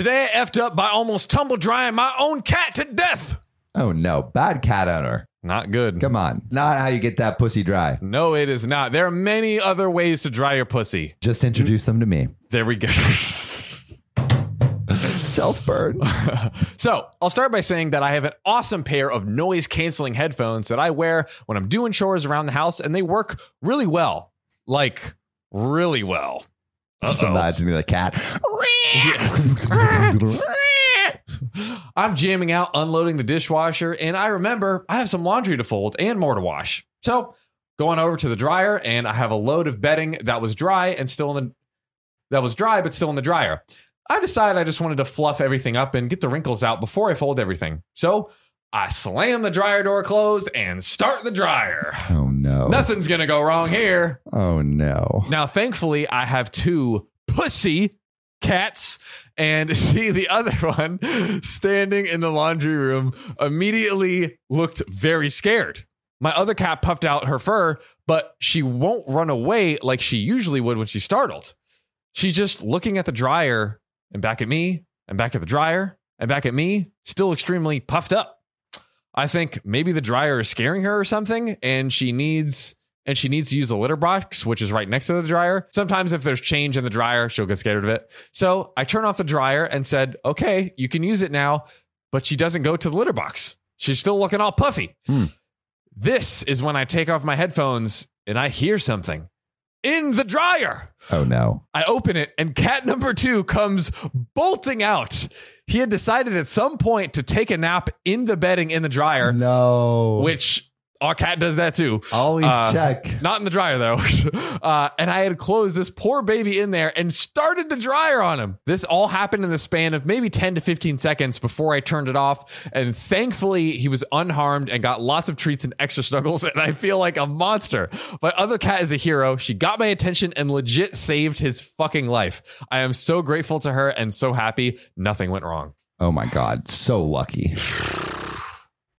Today I effed up by almost tumble drying my own cat to death. Oh no, bad cat owner. Not good. Come on, not how you get that pussy dry. No, it is not. There are many other ways to dry your pussy. Just introduce them to me. There we go. Self burn. so, I'll start by saying that I have an awesome pair of noise canceling headphones that I wear when I'm doing chores around the house, and they work really well. Like, really well. Just Uh-oh. imagining the cat. I'm jamming out, unloading the dishwasher, and I remember I have some laundry to fold and more to wash. So, going over to the dryer, and I have a load of bedding that was dry and still in the that was dry but still in the dryer. I decided I just wanted to fluff everything up and get the wrinkles out before I fold everything. So, I slam the dryer door closed and start the dryer. Oh no. Nothing's gonna go wrong here. Oh no. Now, thankfully, I have two pussy cats, and see the other one standing in the laundry room immediately looked very scared. My other cat puffed out her fur, but she won't run away like she usually would when she's startled. She's just looking at the dryer and back at me and back at the dryer and back at me, still extremely puffed up. I think maybe the dryer is scaring her or something, and she needs and she needs to use the litter box, which is right next to the dryer. Sometimes if there's change in the dryer, she'll get scared of it. So I turn off the dryer and said, "Okay, you can use it now," but she doesn't go to the litter box. She's still looking all puffy. Hmm. This is when I take off my headphones and I hear something in the dryer. Oh no. I open it and cat number two comes bolting out. He had decided at some point to take a nap in the bedding in the dryer, No. which our cat does that too. Always Uh, check. Not in the dryer though. uh, and I had closed this poor baby in there and started the dryer on him. This all happened in the span of maybe 10 to 15 seconds before I turned it off. And thankfully, he was unharmed and got lots of treats and extra snuggles. And I feel like a monster. My other cat is a hero. She got my attention and legit saved his fucking life. I am so grateful to her and so happy nothing went wrong. Oh my god. So lucky.